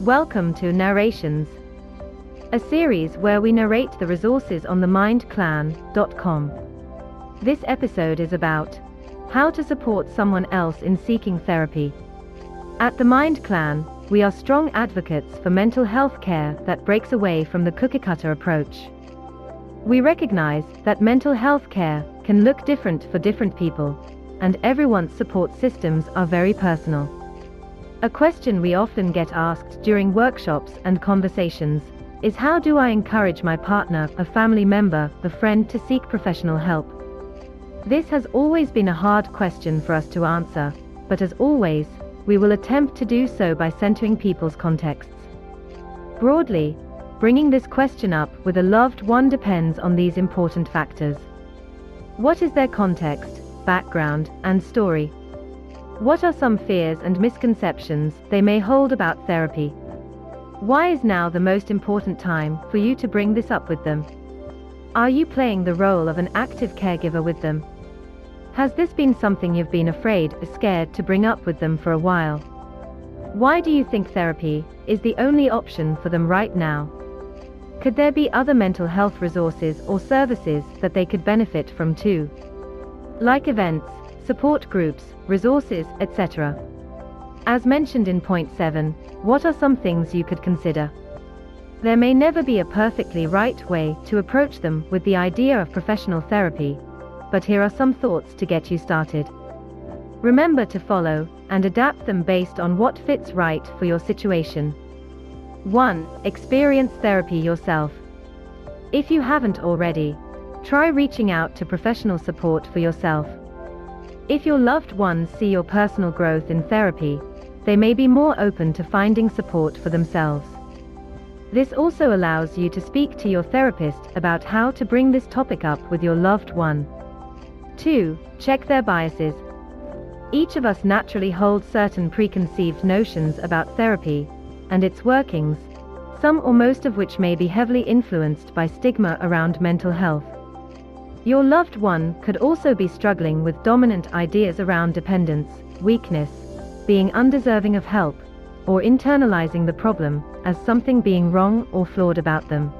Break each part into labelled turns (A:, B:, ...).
A: Welcome to Narrations, a series where we narrate the resources on themindclan.com. This episode is about how to support someone else in seeking therapy. At the Mind Clan, we are strong advocates for mental health care that breaks away from the cookie cutter approach. We recognize that mental health care can look different for different people, and everyone's support systems are very personal. A question we often get asked during workshops and conversations is how do I encourage my partner, a family member, a friend to seek professional help? This has always been a hard question for us to answer, but as always, we will attempt to do so by centering people's contexts. Broadly, bringing this question up with a loved one depends on these important factors. What is their context, background, and story? What are some fears and misconceptions they may hold about therapy? Why is now the most important time for you to bring this up with them? Are you playing the role of an active caregiver with them? Has this been something you've been afraid or scared to bring up with them for a while? Why do you think therapy is the only option for them right now? Could there be other mental health resources or services that they could benefit from too? Like events, support groups, resources, etc. As mentioned in point 7, what are some things you could consider? There may never be a perfectly right way to approach them with the idea of professional therapy, but here are some thoughts to get you started. Remember to follow and adapt them based on what fits right for your situation. 1. Experience therapy yourself. If you haven't already, try reaching out to professional support for yourself. If your loved ones see your personal growth in therapy, they may be more open to finding support for themselves. This also allows you to speak to your therapist about how to bring this topic up with your loved one. 2. Check their biases. Each of us naturally holds certain preconceived notions about therapy and its workings, some or most of which may be heavily influenced by stigma around mental health. Your loved one could also be struggling with dominant ideas around dependence, weakness, being undeserving of help, or internalizing the problem as something being wrong or flawed about them.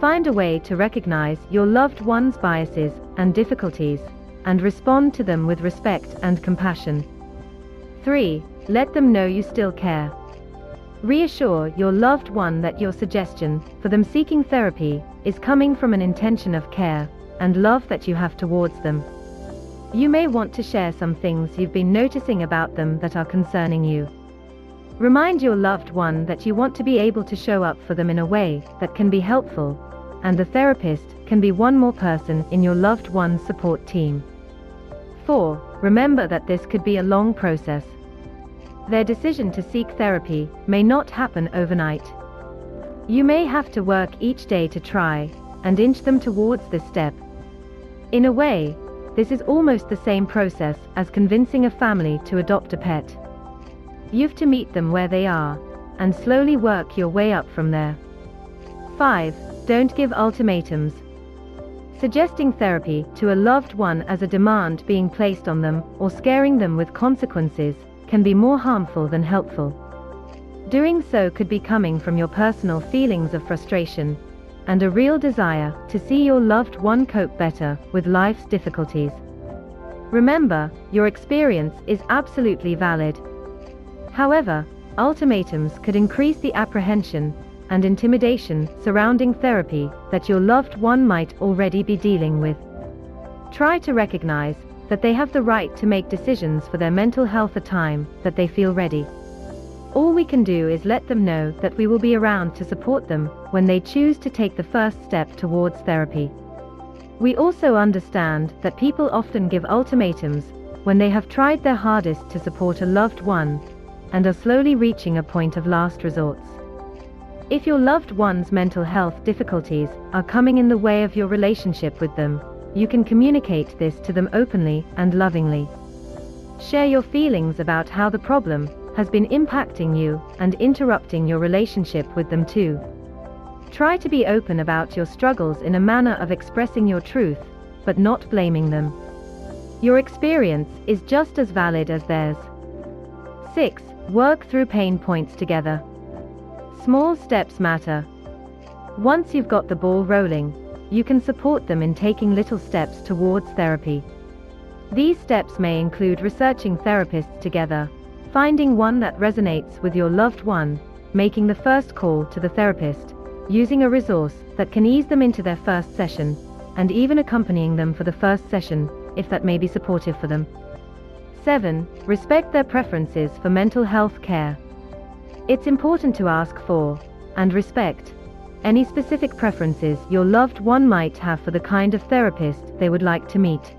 A: Find a way to recognize your loved one's biases and difficulties, and respond to them with respect and compassion. 3. Let them know you still care. Reassure your loved one that your suggestion for them seeking therapy is coming from an intention of care and love that you have towards them. You may want to share some things you've been noticing about them that are concerning you. Remind your loved one that you want to be able to show up for them in a way that can be helpful, and the therapist can be one more person in your loved one's support team. 4. Remember that this could be a long process. Their decision to seek therapy may not happen overnight. You may have to work each day to try and inch them towards this step. In a way, this is almost the same process as convincing a family to adopt a pet. You've to meet them where they are, and slowly work your way up from there. 5. Don't give ultimatums. Suggesting therapy to a loved one as a demand being placed on them or scaring them with consequences can be more harmful than helpful. Doing so could be coming from your personal feelings of frustration, and a real desire to see your loved one cope better with life's difficulties. Remember, your experience is absolutely valid. However, ultimatums could increase the apprehension and intimidation surrounding therapy that your loved one might already be dealing with. Try to recognize that they have the right to make decisions for their mental health at a time that they feel ready. All we can do is let them know that we will be around to support them when they choose to take the first step towards therapy. We also understand that people often give ultimatums when they have tried their hardest to support a loved one and are slowly reaching a point of last resorts. If your loved one's mental health difficulties are coming in the way of your relationship with them, you can communicate this to them openly and lovingly. Share your feelings about how the problem has been impacting you and interrupting your relationship with them too. Try to be open about your struggles in a manner of expressing your truth, but not blaming them. Your experience is just as valid as theirs. 6. Work through pain points together. Small steps matter. Once you've got the ball rolling, you can support them in taking little steps towards therapy. These steps may include researching therapists together, finding one that resonates with your loved one, making the first call to the therapist, using a resource that can ease them into their first session, and even accompanying them for the first session, if that may be supportive for them. 7. Respect their preferences for mental health care. It's important to ask for, and respect, any specific preferences your loved one might have for the kind of therapist they would like to meet.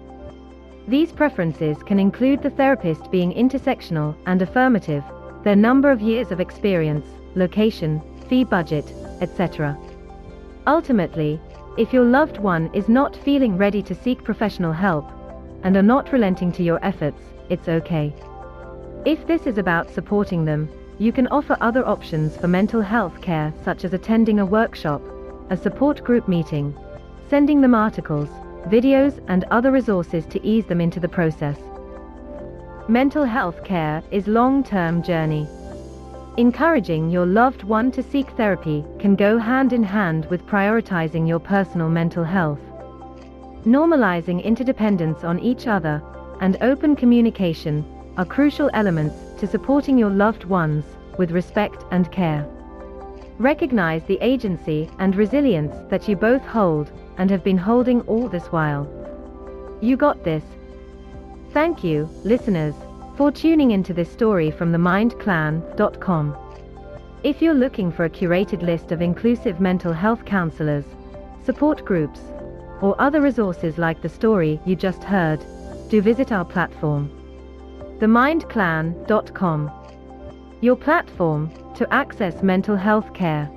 A: These preferences can include the therapist being intersectional and affirmative, their number of years of experience, location, fee budget, etc. Ultimately, if your loved one is not feeling ready to seek professional help, and are not relenting to your efforts, it's okay. If this is about supporting them, you can offer other options for mental health care such as attending a workshop, a support group meeting, sending them articles, videos and other resources to ease them into the process. Mental health care is long-term journey. Encouraging your loved one to seek therapy can go hand in hand with prioritizing your personal mental health. Normalizing interdependence on each other and open communication are crucial elements to supporting your loved ones with respect and care. Recognize the agency and resilience that you both hold and have been holding all this while. You got this. Thank you, listeners, for tuning into this story from themindclan.com. If you're looking for a curated list of inclusive mental health counselors, support groups, or other resources like the story you just heard, do visit our platform themindclan.com. Your platform to access mental health care.